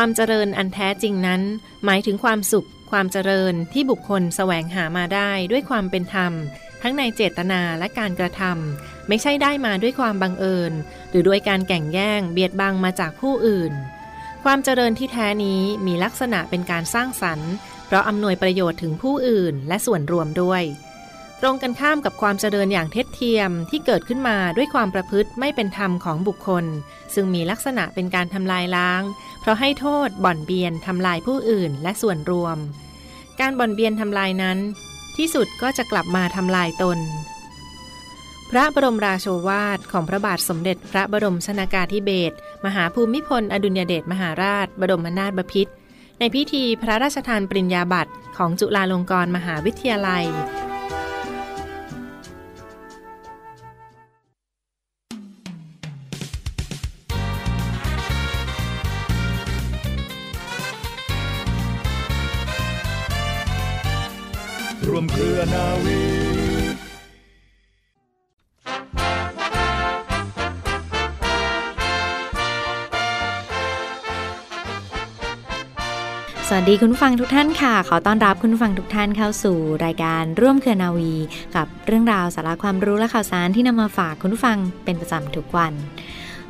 ความเจริญอันแท้จริงนั้น หมายถึงความสุข ความเจริญที่บุคคลแสวงหามาได้ด้วยความเป็นธรรม ทั้งในเจตนาและการกระทำไม่ใช่ได้มาด้วยความบังเอิญ หรือด้วยการแก่งแย่งเบียดบังมาจากผู้อื่น ความเจริญที่แท้นี้มีลักษณะเป็นการสร้างสรรค์ เพราะอำนวยประโยชน์ถึงผู้อื่นและส่วนรวมด้วย ตรงกันข้ามกับความเจริญอย่างเท็จเทียมที่เกิดขึ้นมาด้วยความประพฤติไม่เป็นธรรมของบุคคล ซึ่งมีลักษณะเป็นการทำลายล้าง เพราะให้โทษบ่อนเบียนทำลายผู้อื่นและส่วนรวม การบ่อนเบียนทำลายนั้น ที่สุดก็จะกลับมาทำลายตน พระบรมราโชวาทของพระบาทสมเด็จพระบรมชนากาธิเบศรมหาภูมิพล อดุลยเดชมหาราช บรมนาถบพิตรในพิธีพระราชทานปริญญาบัตรของจุฬาลงกรณ์มหาวิทยาลัย รวมเครือนาวีสวัสดีคุณฟังทุกท่านค่ะ ขอต้อนรับคุณฟังทุกท่านเข้าสู่รายการร่วมเครือนาวี กับเรื่องราวสาระความรู้และข่าวสารที่นำมาฝากคุณผู้ฟังเป็นประจำทุกวัน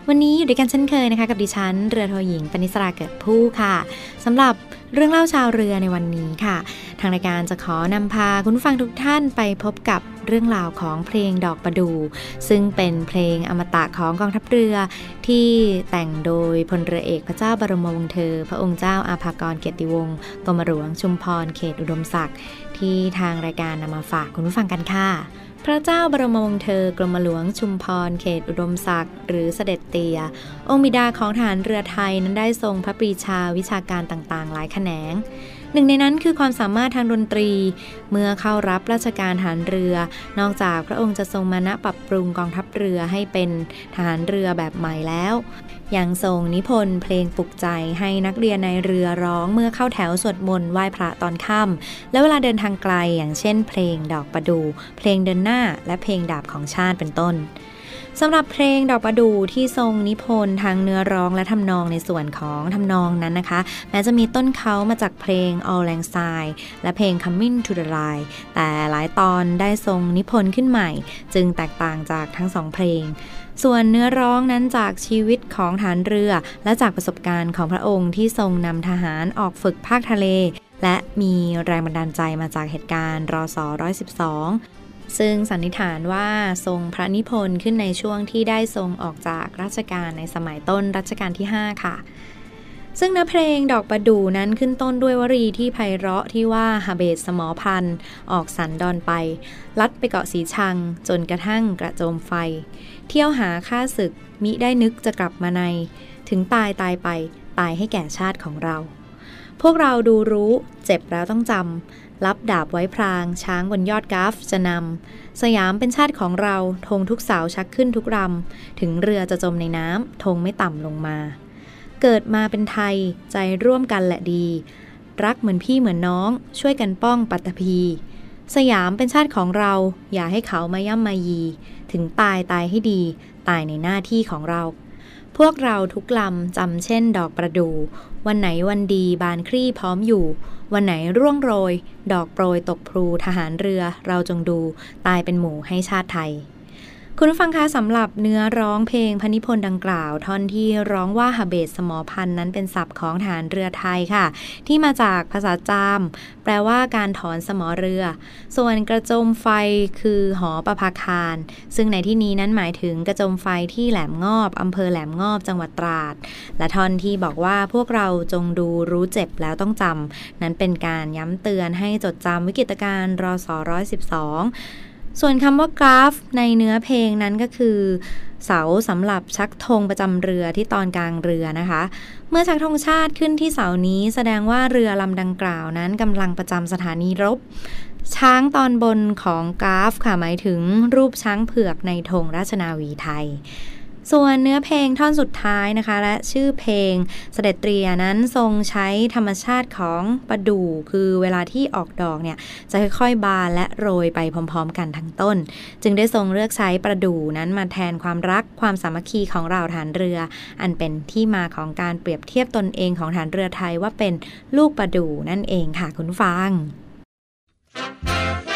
วันนี้อยู่ด้วยกันเช่นเคยนะคะ กับดิฉันเรือโทหญิงปณิสราเกิดผู้ค่ะสำหรับ เรื่องเล่าชาวเรือในวันนี้ค่ะ ทางรายการจะขอนำพาคุณฟังทุกท่านไปพบกับเรื่องราวของเพลงดอกประดู ซึ่งเป็นเพลงอมตะของกองทัพเรือ ที่แต่งโดยพลเรือเอกพระเจ้าบรมวงศ์เธอ พระองค์เจ้าอาภากรเกียรติวงศ์กรมหลวงชุมพรเขตอุดมศักดิ์ที่ทางรายการนำมาฝากคุณผู้ฟังกันค่ะ พระเจ้าบรมวงศ์เธอกรมหลวงชุมพรเขตอุดมศักดิ์หรือเสด็จเตีย องค์บิดาของฐานเรือไทยนั้นได้ทรงพระปรีชาวิชาการต่างๆ หลายแขนง หนึ่งในนั้นคือความสามารถทางดนตรี เมื่อเข้ารับราชการฐานเรือ นอกจากพระองค์จะทรงมานะปรับปรุงกองทัพเรือให้เป็นฐานเรือแบบใหม่แล้ว ยังทรงนิพนธ์เพลงปลุกใจให้นักเรียนในเรือร้องเมื่อเข้าแถวสวดมนต์ไหว้พระตอนค่ำและเวลาเดินทางไกลอย่างเช่น เพลงดอกประดู เพลงเดินหน้า และเพลงดาบของชาติเป็นต้นสำหรับเพลงดอกประดูที่ทรงนิพนธ์ทางเนื้อร้องและทำนองในส่วนของทำนองนั้นนะคะ แม้จะมีต้นเขามาจากเพลง All Lang Syne และเพลง Coming to the Line แต่หลายตอนได้ทรงนิพนธ์ขึ้นใหม่ จึงแตกต่างจากทั้งสองเพลง ส่วนเนื้อร้องนั้นจากชีวิตของฐานเรือ และจากประสบการณ์ของพระองค์ที่ทรงนำทหารออกฝึกภาคทะเล และมีแรงบันดาลใจมาจากเหตุการณ์รอส112ซึ่งสันนิษฐานว่าทรงพระนิพนธ์ขึ้นในช่วงที่ได้ทรงออกจากราชการในสมัยต้นรัชกาลที่ 5 ค่ะ ซึ่งเนื้อเพลงดอกประดู่นั้นขึ้นต้นด้วยวลีที่ไพเราะที่ว่าฮาเบตสมอพันออกสันดอนไป ลัดไปเกาะสีชัง จนกระทั่งกระโจมไฟ เที่ยวหาค่าศึก มิได้นึกจะกลับมาใน ถึงตายตายไป ตายให้แก่ชาติของเรา พวกเราดูรู้ เจ็บแล้วต้องจำรับดาบไว้พราง ช้างบนยอดกราฟจะนำสยามเป็นชาติของเราธงทุกเสาชักขึ้นทุกรำ ถึงเรือจะจมในน้ำธงไม่ต่ำลงมา เกิดมาเป็นไทยใจร่วมกันแหละดี รักเหมือนพี่เหมือนน้อง ช่วยกันป้องปัตตภี สยามเป็นชาติของเรา อย่าให้เขามาย่ำมายี ถึงตายตายให้ดี ตายในหน้าที่ของเรา พวกเราทุกลำจำเช่นดอกประดู วันไหนวันดีบานคลี่พร้อมอยู่ วันไหนร่วงโรย ดอกโปรยตกพลูทหารเรือเราจงดู ตายเป็นหมู่ให้ชาติไทย คุณผู้ฟังคะสำหรับเนื้อร้องเพลงพนิพนธ์ดังกล่าว ท่อนที่ร้องว่าฮาเบตสมอพันนั้นเป็นศัพท์ของฐานเรือไทยค่ะ ที่มาจากภาษาจาม แปลว่าการถอนสมอเรือ ส่วนกระโจมไฟคือหอประภาคาร ซึ่งในที่นี้นั้นหมายถึงกระโจมไฟที่แหลมงอบอำเภอแหลมงอบจังหวัดตราด และท่อนที่บอกว่าพวกเราจงดูรู้เจ็บแล้วต้องจำนั้นเป็นการย้ำเตือนให้จดจำวิกฤตการณ์รอสอร้อยสิบสอง ส่วนคำว่ากราฟในเนื้อเพลงนั้นก็คือ เสาสำหรับชักธงประจำเรือที่ตอนกลางเรือนะคะ เมื่อชักธงชาติขึ้นที่เสานี้แสดงว่าเรือลำดังกล่าวนั้นกำลังประจำสถานีรบ ช้างตอนบนของกราฟค่ะหมายถึงรูปช้างเผือกในธงราชนาวีไทย ส่วนเนื้อเพลงท่อนสุดท้ายนะคะ และชื่อเพลงเสด็จเตรียนั้นทรงใช้ธรรมชาติของประดู่คือเวลาที่ออกดอกเนี่ยจะค่อยๆบานและโรยไปพร้อมๆ กันทั้งต้น จึงได้ทรงเลือกใช้ประดู่นั้นมาแทนความรักความสามัคคีของเราฐานเรือ อันเป็นที่มาของการเปรียบเทียบตนเองของฐานเรือไทยว่าเป็นลูกประดู่นั่นเองค่ะคุณผู้ฟังเร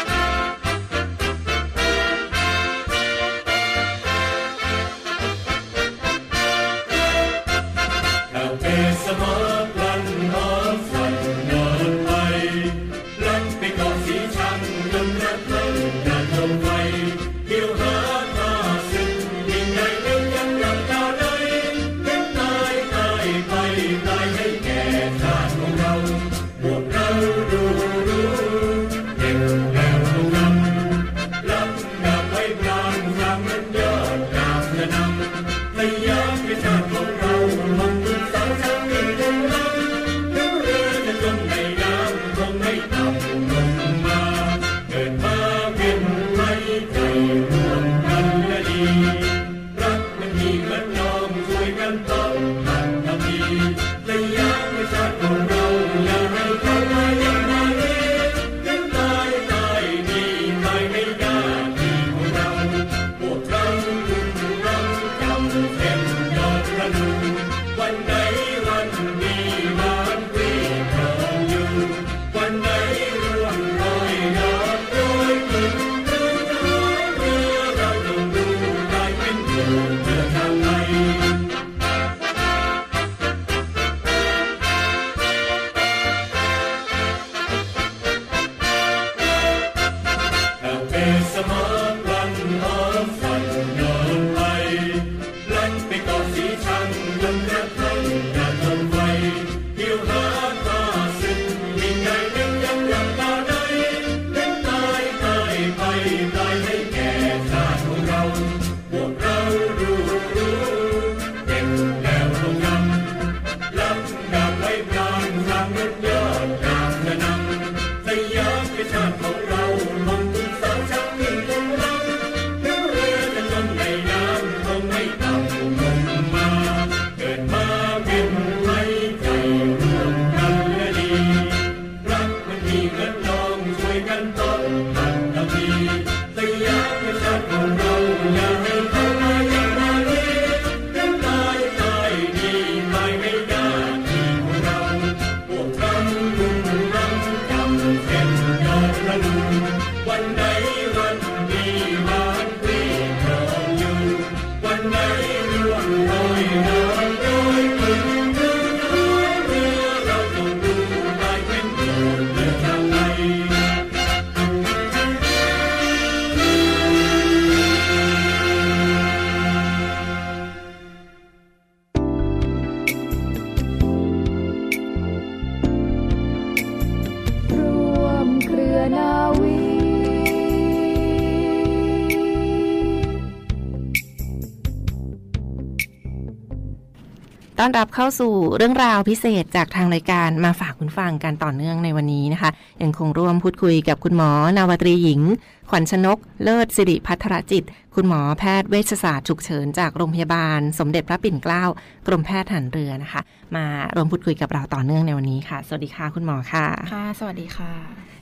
ต้อนรับเข้าสู่เรื่องราวพิเศษจากทางรายการมาฝากคุณฟังกันต่อเนื่องในวันนี้นะคะ ยังคงร่วมพูดคุยกับคุณหมอ นาวตรีหญิง ขวัญชนก เลิศสิริพัทรจิต คุณหมอแพทย์เวชศาสตร์ฉุกเฉินจากโรงพยาบาล สมเด็จพระปิ่นเกล้ากรมแพทย์ทหารเรือนะคะ มาร่วมพูดคุยกับเราต่อเนื่องในวันนี้ค่ะ สวัสดีค่ะคุณหมอค่ะค่ะ สวัสดีค่ะ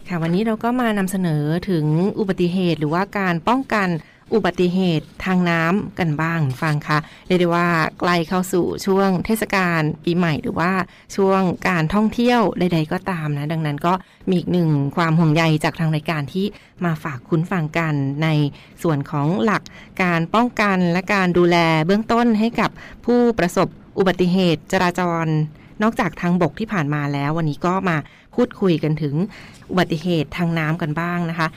ค่ะ วันนี้เราก็มานำเสนอถึงอุบัติเหตุหรือว่าการป้องกัน อุบัติเหตุทางน้ำกันบ้างฟังค่ะเรียกได้ว่าใกล้เข้าสู่ช่วงเทศกาลปีใหม่หรือว่าช่วงการท่องเที่ยวใด ๆ ก็ตามนะ ดังนั้นก็มีอีกหนึ่งความห่วงใยจากทางรายการที่มาฝากคุณฟังกันในส่วนของหลักการป้องกันและการดูแลเบื้องต้นให้กับผู้ประสบอุบัติเหตุจราจรนอกจากทางบกที่ผ่านมาแล้ว วันนี้ก็มาพูดคุยกันถึงอุบัติเหตุทางน้ำกันบ้างนะคะ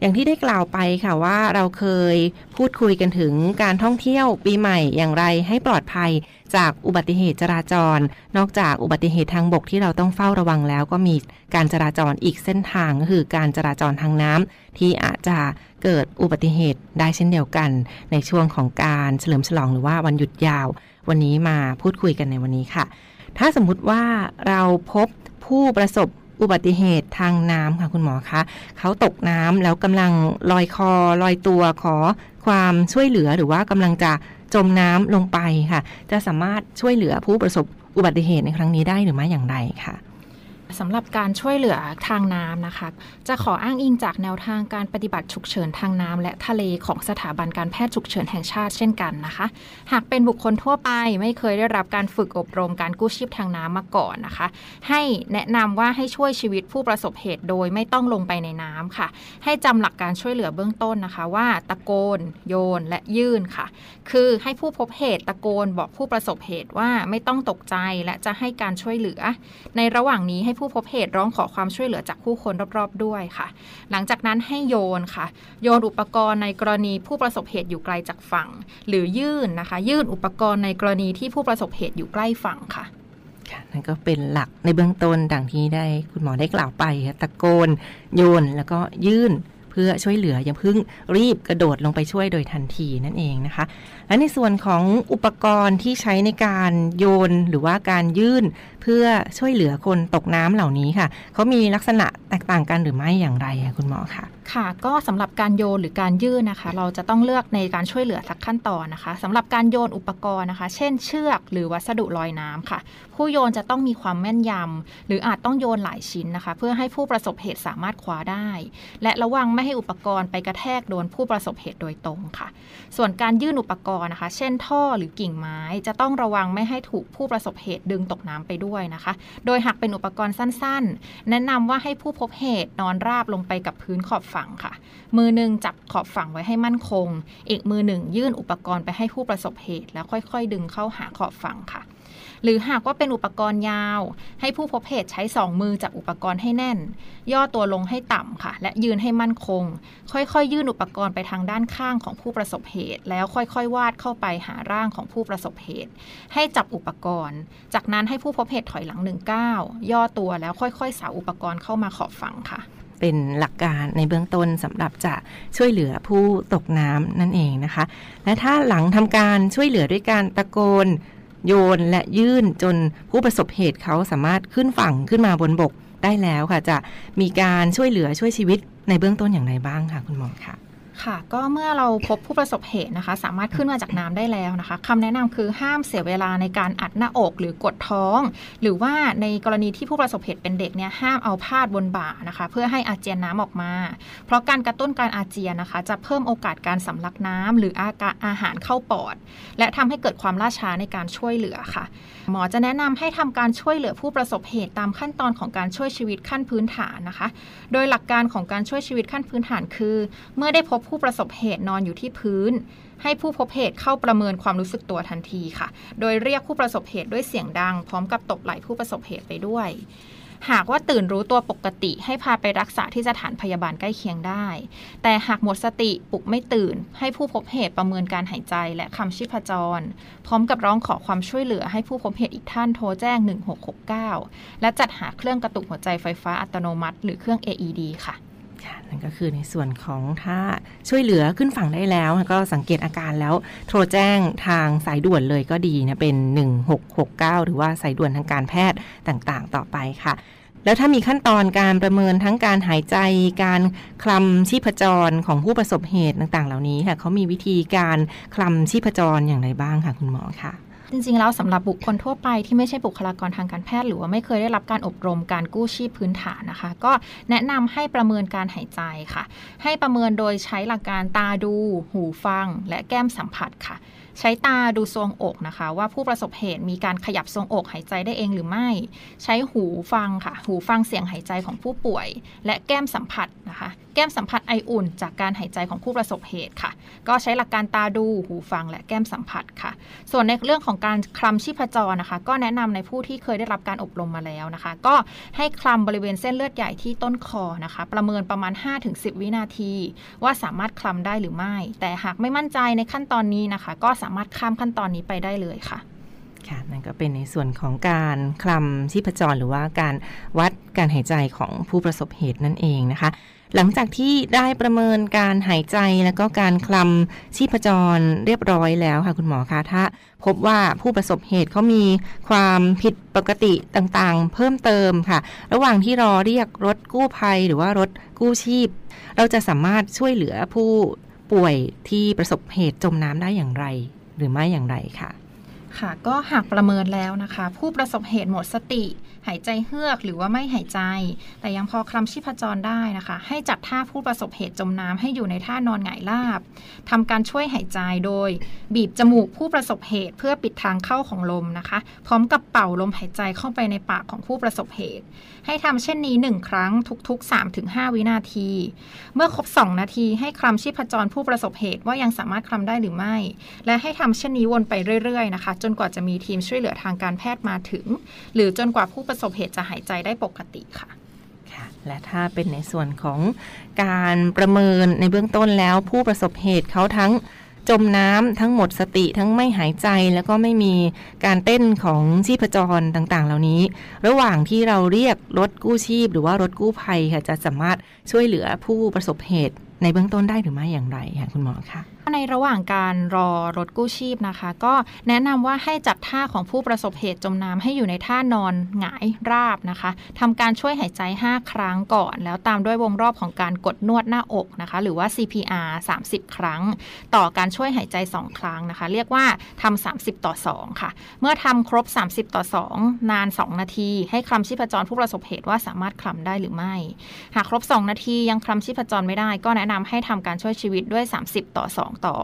อย่างที่ได้กล่าวไปค่ะว่าเราเคยพูดคุยกันถึงการท่องเที่ยวปีใหม่อย่างไรให้ปลอดภัยจากอุบัติเหตุจราจร นอกจากอุบัติเหตุทางบกที่เราต้องเฝ้าระวังแล้วก็มีการจราจรอีกเส้นทางก็คือการจราจรทางน้ำที่อาจจะเกิดอุบัติเหตุได้เช่นเดียวกัน ในช่วงของการเฉลิมฉลองหรือว่าวันหยุดยาว วันนี้มาพูดคุยกันในวันนี้ค่ะ ถ้าสมมุติว่าเราพบผู้ประสบ อุบัติเหตุทางน้ำค่ะคุณหมอคะเขาตกน้ำแล้วกำลังลอยคอลอยตัวขอความช่วยเหลือหรือว่ากำลังจะจมน้ำลงไปค่ะ จะสามารถช่วยเหลือผู้ประสบอุบัติเหตุในครั้งนี้ได้หรือไม่อย่างไรค่ะ สำหรับการช่วยเหลือทางน้ำนะคะ จะขออ้างอิงจากแนวทางการปฏิบัติฉุกเฉินทางน้ำและทะเลของสถาบันการแพทย์ฉุกเฉินแห่งชาติเช่นกันนะคะ หากเป็นบุคคลทั่วไปไม่เคยได้รับการฝึกอบรมการกู้ชีพทางน้ำมาก่อนนะคะ ให้แนะนำว่าให้ช่วยชีวิตผู้ประสบเหตุโดยไม่ต้องลงไปในน้ำค่ะ ให้จำหลักการช่วยเหลือเบื้องต้นนะคะว่าตะโกน โยนและยื่นค่ะ คือให้ผู้พบเหตุตะโกนบอกผู้ประสบเหตุว่าไม่ต้องตกใจและจะให้การช่วยเหลือ ในระหว่างนี้ให้ผู้พบเหตุร้องขอความช่วยเหลือจากผู้คนรอบๆด้วยค่ะ หลังจากนั้นให้โยนค่ะ โยนอุปกรณ์ในกรณีผู้ประสบเหตุอยู่ไกลจากฝั่ง หรือยื่นนะคะ ยื่นอุปกรณ์ในกรณีที่ผู้ประสบเหตุอยู่ใกล้ฝั่งค่ะค่ะนั่นก็เป็นหลักในเบื้องต้นดังที่ได้คุณหมอได้กล่าวไปตะโกน โยนแล้วก็ยื่นเพื่อช่วยเหลืออย่าเพิ่งรีบกระโดดลงไปช่วยโดยทันทีนั่นเองนะคะ และในส่วนของอุปกรณ์ที่ใช้ในการโยนหรือว่าการยื่นเพื่อช่วยเหลือคนตกน้ำเหล่านี้ค่ะเขามีลักษณะแตกต่างกันหรือไม่อย่างไรอะคุณหมอคะค่ะ ก็สำหรับการโยนหรือการยื่นนะคะ เราจะต้องเลือกในการช่วยเหลือสักขั้นตอนนะคะสำหรับการโยนอุปกรณ์นะคะ เช่นเชือกหรือวัสดุลอยน้ำค่ะ ผู้โยนจะต้องมีความแม่นยำหรืออาจต้องโยนหลายชิ้นนะคะ เพื่อให้ผู้ประสบเหตุสามารถคว้าได้ และระวังไม่ให้อุปกรณ์ไปกระแทกโดนผู้ประสบเหตุโดยตรงค่ะ ส่วนการยื่นอุปกรณ์นะคะ เช่นท่อหรือกิ่งไม้จะต้องระวังไม่ให้ถูกผู้ประสบเหตุดึงตกน้ำไปด้วยนะคะ โดยหากเป็นอุปกรณ์สั้นๆ แนะนำว่าให้ผู้พบเหตุนอนราบลงไปกับพื้นขอบฝั่งค่ะ มือหนึ่งจับขอบฝั่งไว้ให้มั่นคง อีกมือหนึ่งยื่นอุปกรณ์ไปให้ผู้ประสบเหตุ แล้วค่อยๆ ดึงเข้าหาขอบฝั่งค่ะ หรือหากว่าเป็นอุปกรณ์ยาว ให้ผู้พบเหตุใช้สองมือจับอุปกรณ์ให้แน่น ย่อตัวลงให้ต่ำค่ะ และยืนให้มั่นคง ค่อยๆ ยื่นอุปกรณ์ไปทางด้านข้างของผู้ประสบเหตุ แล้วค่อยๆ วาดเข้าไปหาร่างของผู้ประสบเหตุ ให้จับอุปกรณ์ จากนั้นให้ผู้พบเหตุถอยหลังหนึ่งก้าวย่อตัวแล้วค่อยๆสาวอุปกรณ์เข้ามาขอบฝั่งค่ะเป็นหลักการในเบื้องต้นสำหรับจะช่วยเหลือผู้ตกน้ำนั่นเองนะคะ และถ้าหลังทำการช่วยเหลือด้วยการตะโกน โยนและยื่นจนผู้ประสบเหตุเขาสามารถขึ้นฝั่งขึ้นมาบนบกได้แล้วค่ะ จะมีการช่วยเหลือช่วยชีวิตในเบื้องต้นอย่างไรบ้างค่ะ คุณหมอคะ ค่ะ ก็เมื่อเราพบผู้ประสบเหตุนะคะ สามารถขึ้นมาจากน้ำได้แล้วนะคะคำแนะนำคือห้ามเสียเวลาในการอัดหน้าอกหรือกดท้อง หรือว่าในกรณีที่ผู้ประสบเหตุเป็นเด็กเนี่ยห้ามเอาพาดบนบ่านะคะ เพื่อให้อาเจียนน้ำออกมา เพราะการกระตุ้นการอาเจียนนะคะ จะเพิ่มโอกาสการสำลักน้ำหรืออากาอาหารเข้าปอด และทำให้เกิดความล่าช้าในการช่วยเหลือค่ะ หมอจะแนะนำให้ทำการช่วยเหลือผู้ประสบเหตุตามขั้นตอนของการช่วยชีวิตขั้นพื้นฐานนะคะ โดยหลักการของการช่วยชีวิตขั้นพื้นฐานคือ เมื่อได้พบผู้ประสบเหตุนอนอยู่ที่พื้น ให้ผู้พบเหตุเข้าประเมินความรู้สึกตัวทันทีค่ะ โดยเรียกผู้ประสบเหตุด้วยเสียงดัง พร้อมกับตบไหล่ผู้ประสบเหตุไปด้วย หากว่าตื่นรู้ตัวปกติ ให้พาไปรักษาที่สถานพยาบาลใกล้เคียงได้ แต่หากหมดสติปลุกไม่ตื่น ให้ผู้พบเหตุประเมินการหายใจและคำชีพจร พร้อมกับร้องขอความช่วยเหลือให้ผู้พบเหตุอีกท่านโทรแจ้ง 1669 และจัดหาเครื่องกระตุกหัวใจไฟฟ้าอัตโนมัติ หรือเครื่อง AED ค่ะ ค่ะนั่นก็คือในส่วนของถ้าช่วยเหลือขึ้นฝั่งได้แล้ว ก็สังเกตอาการแล้วโทรแจ้งทางสายด่วนเลยก็ดีนะเป็น 1669 หรือว่าสายด่วนทางการแพทย์ต่างๆ ต่อไปค่ะ แล้วถ้ามีขั้นตอนการประเมินทั้งการหายใจ การคลำชีพจรของผู้ประสบเหตุต่างๆ เหล่านี้ค่ะเขามีวิธีการคลำชีพจรอย่างไรบ้างค่ะคุณหมอคะ จริงๆ แล้วสำหรับบุคคลทั่วไปที่ไม่ใช่บุคลากรทางการแพทย์ หรือว่าไม่เคยได้รับการอบรมการกู้ชีพพื้นฐานนะคะ ก็แนะนำให้ประเมินการหายใจค่ะ ให้ประเมินโดยใช้หลักการตาดู หูฟัง และแก้มสัมผัสค่ะ ใช้ตาดูทรวงอกนะคะ ว่าผู้ประสบเหตุมีการขยับทรวงอกหายใจได้เองหรือไม่ ใช้หูฟังค่ะ หูฟังเสียงหายใจของผู้ป่วย และแก้มสัมผัสนะคะ ก้มสัมผัสไออุ่น จากการหายใจของผู้ประสบเหตุค่ะ ก็ใช้หลักการตาดูหูฟังและแก้มสัมผัสค่ะ ส่วนในเรื่องของการคลำชีพจรนะคะ ก็แนะนำในผู้ที่เคยได้รับการอบรมมาแล้วนะคะ ก็ให้คลำบริเวณเส้นเลือดใหญ่ที่ต้นคอนะคะ ประเมินประมาณ 5-10 วินาที ว่าสามารถคลำได้หรือไม่ แต่หากไม่มั่นใจในขั้นตอนนี้นะคะ ก็สามารถข้ามขั้นตอนนี้ไปได้เลยค่ะค่ะนั่นก็เป็นในส่วนของการคลำชีพจรหรือว่าการวัดการหายใจของผู้ประสบเหตุนั่นเองนะคะ หลังจากที่ได้ประเมินการหายใจแล้วก็การคลำชีพจรเรียบร้อยแล้วค่ะคุณหมอคะถ้า พบว่าผู้ประสบเหตุเขามีความผิดปกติต่างๆ เพิ่มเติมค่ะ ระหว่างที่รอเรียกรถกู้ภัยหรือว่ารถกู้ชีพ เราจะสามารถช่วยเหลือผู้ป่วยที่ประสบเหตุจมน้ำได้อย่างไร หรือไม่อย่างไรค่ะ ค่ะก็หากประเมินแล้วนะคะ ผู้ประสบเหตุหมดสติ หายใจเฮือกหรือว่าไม่หายใจ แต่ยังพอคลำชีพจรได้นะคะ ให้จัดท่าผู้ประสบเหตุจมน้ำให้อยู่ในท่านอนหงายราบทำการช่วยหายใจโดย บีบจมูกผู้ประสบเหตุเพื่อปิดทางเข้าของลมนะคะ พร้อมกับเป่าลมหายใจเข้าไปในปากของผู้ประสบเหตุ ให้ทำเช่นนี้ 1 ครั้งทุก ๆ 3-5 วินาที เมื่อครบ 2 นาทีให้คลำชีพจรผู้ประสบเหตุว่ายังสามารถคลำได้หรือไม่ และให้ทำเช่นนี้วนไปเรื่อยๆนะคะ จนกว่าจะมีทีมช่วยเหลือทางการแพทย์มาถึง หรือจนกว่าผู้ประสบเหตุจะหายใจได้ปกติค่ะและถ้าเป็นในส่วนของการประเมินในเบื้องต้นแล้ว ผู้ประสบเหตุเขาทั้งจมน้ำทั้งหมดสติทั้งไม่หายใจแล้วก็ไม่มีการเต้นของชีพจรต่างๆ เหล่านี้ ระหว่างที่เราเรียกรถกู้ชีพ หรือว่ารถกู้ภัยค่ะจะสามารถช่วยเหลือผู้ประสบเหตุในเบื้องต้นได้หรือไม่อย่างไรค่ะคุณหมอคะ ในระหว่างการรอรถกู้ชีพนะคะ ก็แนะนำว่าให้จัดท่าของผู้ประสบเหตุจมน้ำให้อยู่ในท่านอนหงายราบนะคะทำการช่วยหายใจ 5 ครั้งก่อน แล้วตามด้วยวงรอบของการกดนวดหน้าอกนะคะ หรือว่า CPR 30 ครั้ง ต่อการช่วยหายใจ 2 ครั้งนะคะ เรียกว่าทำ30 ต่อ 2 ค่ะ เมื่อทำครบ 30 ต่อ 2 นาน 2 นาที ให้คลำชีพจรผู้ประสบเหตุว่าสามารถคลำได้หรือไม่ หากครบ 2 นาทียังคลำชีพจรไม่ได้ ก็แนะนำให้ทำการช่วยชีวิตด้วย 30 ต่อ 2ต่อ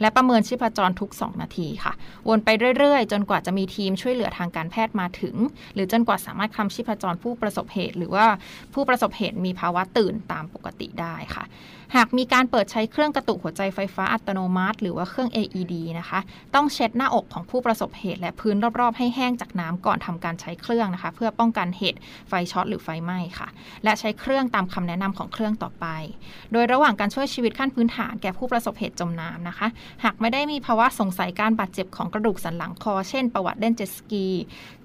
และประเมินชีพจรทุก 2 นาทีค่ะ วนไปเรื่อยๆ จนกว่าจะมีทีมช่วยเหลือทางการแพทย์มาถึง หรือจนกว่าสามารถคำชีพจรผู้ประสบเหตุ หรือว่าผู้ประสบเหตุมีภาวะตื่นตามปกติได้ค่ะ หากมีการเปิดใช้เครื่องกระตุกหัวใจไฟฟ้าอัตโนมัติ หรือว่าเครื่อง AED นะคะ ต้องเช็ดหน้าอกของผู้ประสบเหตุ และพื้นรอบๆ ให้แห้งจากน้ำก่อนทำการใช้เครื่องนะคะ เพื่อป้องกันเหตุไฟช็อตหรือไฟไหม้ค่ะ และใช้เครื่องตามคำแนะนำของเครื่องต่อไป โดยระหว่างการช่วยชีวิตขั้นพื้นฐานแก่ผู้ประสบเหตุจมน้ำนะคะ หากไม่ได้มีภาวะสงสัยการบาดเจ็บของกระดูกสันหลังคอ เช่น ประวัติเล่นเจ็ตสกี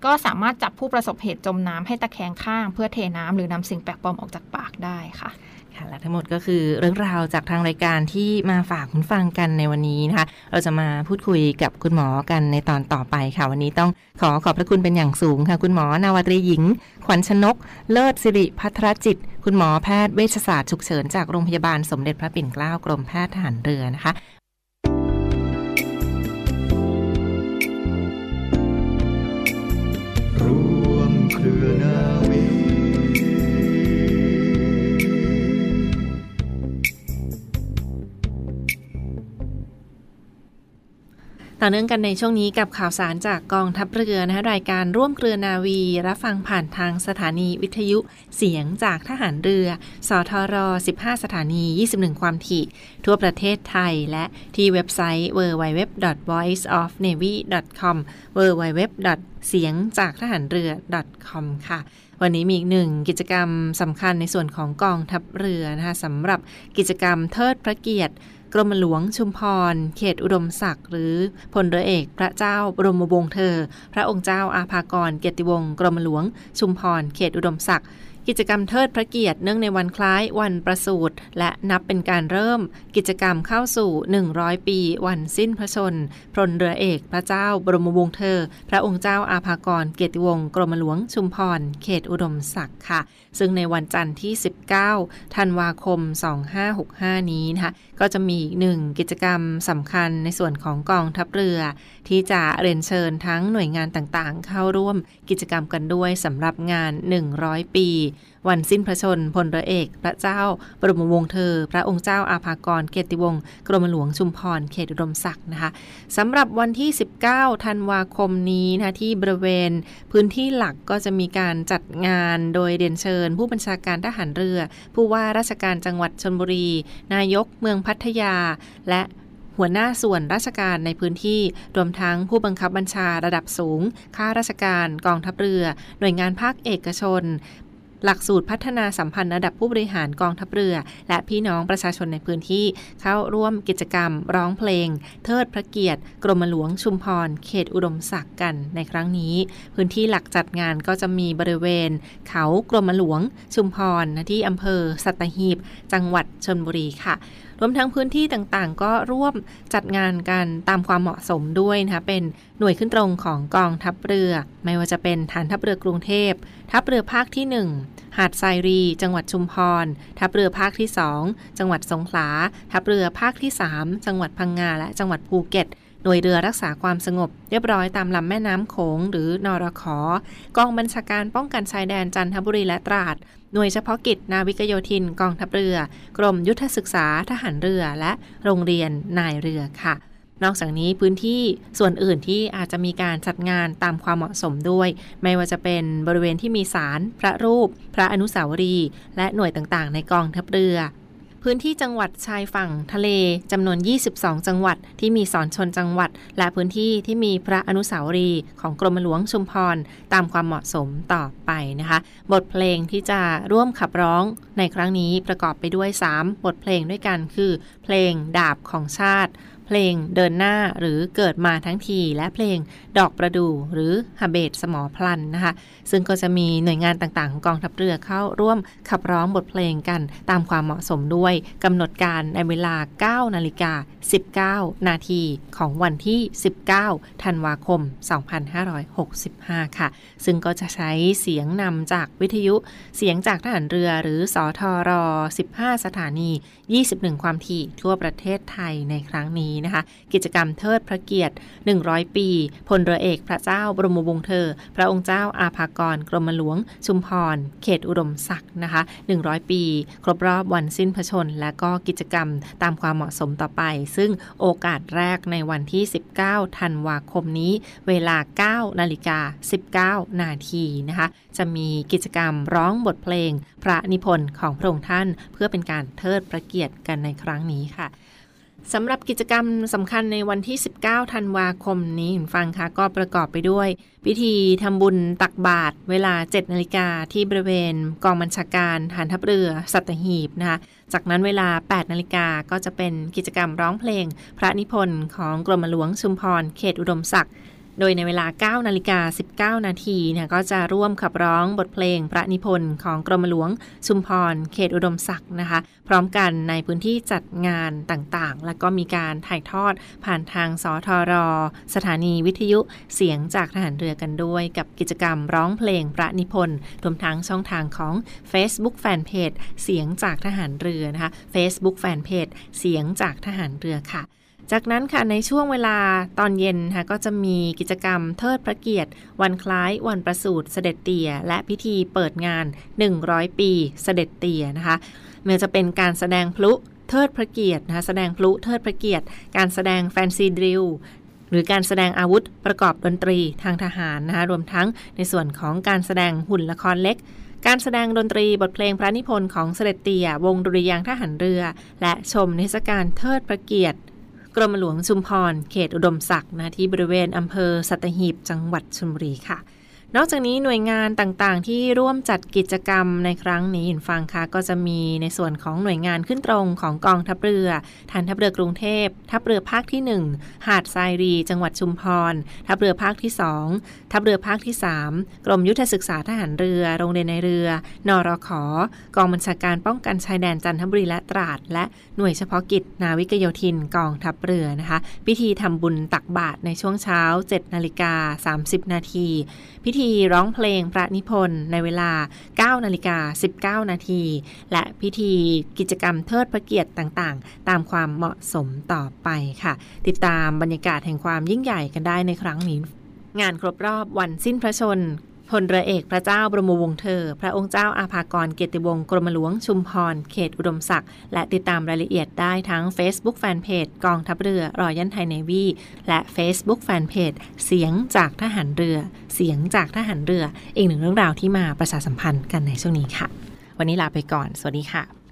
ก็สามารถจับผู้ประสบเหตุจมน้ำให้ตะแคงข้าง เพื่อเทน้ำหรือนำสิ่งแปลกปลอมออกจากปากได้ค่ะ ค่ะและทั้งหมดก็คือเรื่องราวจากทางรายการที่มาฝากคุณฟังกันในวันนี้นะคะ เราจะมาพูดคุยกับคุณหมอกันในตอนต่อไปค่ะ วันนี้ต้องขอขอบพระคุณเป็นอย่างสูงค่ะ คุณหมอนาวตรีหญิง ขวัญชนก เลิศสิริพัทรจิต คุณหมอแพทย์เวชศาสตร์ฉุกเฉินจากโรงพยาบาลสมเด็จพระปิ่นเกล้ากรมแพทย์ทหารเรือนะคะ ต่อเนื่องกันในช่วงนี้กับข่าวสารจากกองทัพเรือนะคะรายการร่วมเครือนาวี รับฟังผ่านทางสถานีวิทยุเสียงจากทหารเรือ สทร 15 สถานี 21 ความถี่ ทั่วประเทศไทย และที่เว็บไซต์ www.voiceofnavy.com www. เสียงจากทหารเรือ .com ค่ะวันนี้มีอีกหนึ่งกิจกรรมสำคัญในส่วนของกองทัพเรือนะคะสำหรับกิจกรรมเทิดพระเกียรติ กรมหลวงชุมพร เขตอุดมศักดิ์หรือพลเรือเอกพระเจ้าบรมวงศ์เธอ พระองค์เจ้าอาภากรเกียรติวงศ์กรมหลวงชุมพร เขตอุดมศักดิ์ กิจกรรมเทิดพระเกียรติเนื่องในวันคล้ายวันประสูติและนับเป็นการเริ่มกิจกรรมเข้าสู่ 100 ปี วันสิ้นพระชน พลเรือเอกพระเจ้าบรมวงศ์เธอ พระองค์เจ้าอาภากรเกียรติวงศ์กรมหลวงชุมพร เขตอุดมศักดิ์ค่ะ ซึ่งในวันจันทร์ที่ 19 ธันวาคม 2565 นี้นะคะก็จะมีอีกหนึ่งกิจกรรมสำคัญในส่วนของกองทัพเรือ ที่จะเรียนเชิญทั้งหน่วยงานต่างๆ เข้าร่วมกิจกรรมกันด้วยสำหรับงาน 100 ปี วันสิ้นพระชนพลเรือเอก พระเจ้าบรมวงศ์เธอ พระองค์เจ้าอาภากรเกติวงศ์กรมหลวงชุมพรเขตอุดมศักดิ์นะคะสำหรับวันที่ 19 ธันวาคมนี้นะคะที่บริเวณพื้นที่หลักก็จะมีการจัดงานโดยเรียนเชิญ ผู้บัญชาการทหารเรือ ผู้ว่าราชการจังหวัดชนบุรี นายกเมืองพัทยาและ หัวหน้าส่วนราชการในพื้นที่ รวมทั้งผู้บังคับบัญชาระดับสูง ข้าราชการกองทัพเรือ หน่วยงานภาคเอกชนหลักสูตรพัฒนาสัมพันธ์ระดับผู้บริหารกองทัพเรือ และพี่น้องประชาชนในพื้นที่ เข้าร่วมกิจกรรม ร้องเพลง เทิดพระเกียรติ กรมหลวงชุมพร เขตอุดมศักดิ์กันในครั้งนี้ พื้นที่หลักจัดงานก็จะมีบริเวณ เขากรมหลวง ชุมพรที่อำเภอสัตหีบ จังหวัดชนบุรีค่ะ รวมทั้งพื้นที่ต่างๆ ก็ร่วมจัดงานกันตามความเหมาะสมด้วยนะคะเป็นหน่วยขึ้นตรงของกองทัพเรือ ไม่ว่าจะเป็นฐานทัพเรือกรุงเทพ ทัพเรือภาคที่ 1 หาดทรายรี จังหวัดชุมพร ทัพเรือภาคที่ 2 จังหวัดสงขลา ทัพเรือภาคที่ 3 จังหวัดพังงาและจังหวัดภูเก็ต น่วยเรือรักษาความสงบ เรียบร้อยตามลำแม่น้ำโขงหรือนอรขอกองบัญชาการป้องกันชายแดนจันทบุรีและตราด หน่วยเฉพาะกิจนาวิกโยธินกองทัพเรือ กรมยุทธศึกษาทหารเรือและโรงเรียนนายเรือค่ะนอกจากนี้พื้นที่ส่วนอื่นที่อาจจะมีการจัดงานตามความเหมาะสมด้วย ไม่ว่าจะเป็นบริเวณที่มีศาลพระรูป พระอนุสาวรีย์และหน่วยต่างๆ ในกองทัพเรือ พื้นที่จังหวัดชายฝั่งทะเลจำนวน 22 จังหวัดที่มีสอนชนจังหวัด และพื้นที่ที่มีพระอนุสาวรีย์ของกรมหลวงชุมพร ตามความเหมาะสมต่อไปนะคะ บทเพลงที่จะร่วมขับร้องในครั้งนี้ประกอบไปด้วย 3 บทเพลงด้วยกันคือ เพลงดาบของชาติ เพลงเดินหน้าหรือเกิดมาทั้งที และเพลงดอกประดู่หรือฮาเบตสมอพลันนะคะ ซึ่งก็จะมีหน่วยงานต่างๆของกองทัพเรือเข้าร่วมขับร้องบทเพลงกันตามความเหมาะสมด้วยกำหนดการในเวลา 9 นาฬิกา 19 นาทีของวันที่ 19 ธันวาคม 2565 ค่ะ ซึ่งก็จะใช้เสียงนำจากวิทยุ เสียงจากทหารเรือหรือสอทอรอ15 สถานี 21 ความถี่ทั่วประเทศไทยในครั้งนี้นะคะ กิจกรรมเทิดพระเกียรติ 100 ปี พลเรือเอกพระเจ้าบรมวงศ์เธอ พระองค์เจ้าอาภากรกรมหลวง ชุมพร เขตอุดมศักดิ์นะคะ 100 ปี ครบรอบวันสิ้นพระชน และก็กิจกรรมตามความเหมาะสมต่อไป ซึ่งโอกาสแรกในวันที่ 19 ธันวาคมนี้ เวลา 9 นาฬิกา 19 นาทีนะคะ จะมีกิจกรรมร้องบทเพลง พระนิพนธ์ของพระองค์ท่าน เพื่อเป็นการเทิดพระเกียรติกันในครั้งนี้ค่ะ สำหรับกิจกรรมสำคัญในวันที่ 19 ธันวาคมนี้คุณฟังคะก็ประกอบไปด้วย พิธีทำบุญตักบาตรเวลา 7 นาฬิกาที่บริเวณ กองบัญชาการฐานทัพเรือ สัตหีบนะคะ จากนั้นเวลา 8 นาฬิกาก็จะเป็นกิจกรรมร้องเพลง พระนิพนธ์ของกรมหลวงชุมพรเขตอุดมศักดิ์ โดยในเวลา 9 นาฬิกา 19 นาทีเนี่ยก็จะร่วมขับร้องบทเพลงพระนิพนธ์ของกรมหลวงชุมพร เขตอุดมศักดิ์นะคะ พร้อมกันในพื้นที่จัดงานต่างๆ แล้วก็มีการถ่ายทอดผ่านทางสทร สถานีวิทยุเสียงจากทหารเรือกันด้วย กับกิจกรรมร้องเพลงพระนิพนธ์รวมทั้งช่องทางของ Facebook Fanpage เสียงจากทหารเรือนะคะ Facebook Fanpage เสียงจากทหารเรือค่ะ จากนั้นค่ะในช่วงเวลาตอนเย็นค่ะก็จะมีกิจกรรมเทิดพระเกียรติ วันคล้ายวันประสูติเสด็จเตี่ย และพิธีเปิดงาน 100 ปีเสด็จเตี่ยนะคะไม่ว่าจะเป็นการแสดงพลุเทิดพระเกียรตินะคะแสดงพลุเทิดพระเกียรติ การแสดงแฟนซีดริลหรือการแสดงอาวุธประกอบดนตรีทางทหารนะคะรวมทั้งในส่วนของการแสดงหุ่นละครเล็ก การแสดงดนตรีบทเพลงพระนิพนธ์ของเสด็จเตี่ย วงดุริยางทหารเรือ และชมนิทรรศการเทิดพระเกียรติ กรมหลวงชุมพร เขตอุดมศักดิ์นะที่บริเวณอำเภอสัตหีบจังหวัดชลบุรีค่ะ นอกจากนี้หน่วยงานต่างๆ ที่ร่วมจัดกิจกรรมในครั้งนี้เห็นฟังค่ะก็จะมีในส่วนของหน่วยงานขึ้นตรงของกองทัพเรือฐานทัพเรือกรุงเทพทัพเรือภาคที่ 1 หาดทรายรี จังหวัดชุมพร ทัพเรือภาคที่ 2 ทัพเรือภาคที่ 3 กรมยุทธศึกษาทหารเรือ โรงเรียนในเรือ นรขกองบัญชาการป้องกันชายแดนจันทบุรีและตราด และหน่วยเฉพาะกิจ นาวิกโยธินกองทัพเรือนะคะ พิธีทำบุญตักบาตรในช่วงเช้า7นาฬิกา30นาที พิธีร้องเพลงพระนิพนธ์ในเวลา 9 นาฬิกา 19 นาที และพิธีกิจกรรมเทิดพระเกียรติต่างๆ ตามความเหมาะสมต่อไปค่ะ ติดตามบรรยากาศแห่งความยิ่งใหญ่กันได้ในครั้งนี้ งานครบรอบวันสิ้นพระชน พลเรือเอกพระเจ้าบรมวงศ์เธอ พระองค์เจ้าอาภากรเกียรติวงศ์กรมหลวงชุมพร เขตอุดมศักดิ์ และติดตามรายละเอียดได้ทั้ง Facebook Fanpage กองทัพเรือรอยันไทยในวีและ Facebook Fanpage เสียงจากทหารเรือ เสียงจากทหารเรือ อีกหนึ่งเรื่องราวที่มาประชาสัมพันธ์กันในช่วงนี้ค่ะ วันนี้ลาไปก่อน สวัสดีค่ะ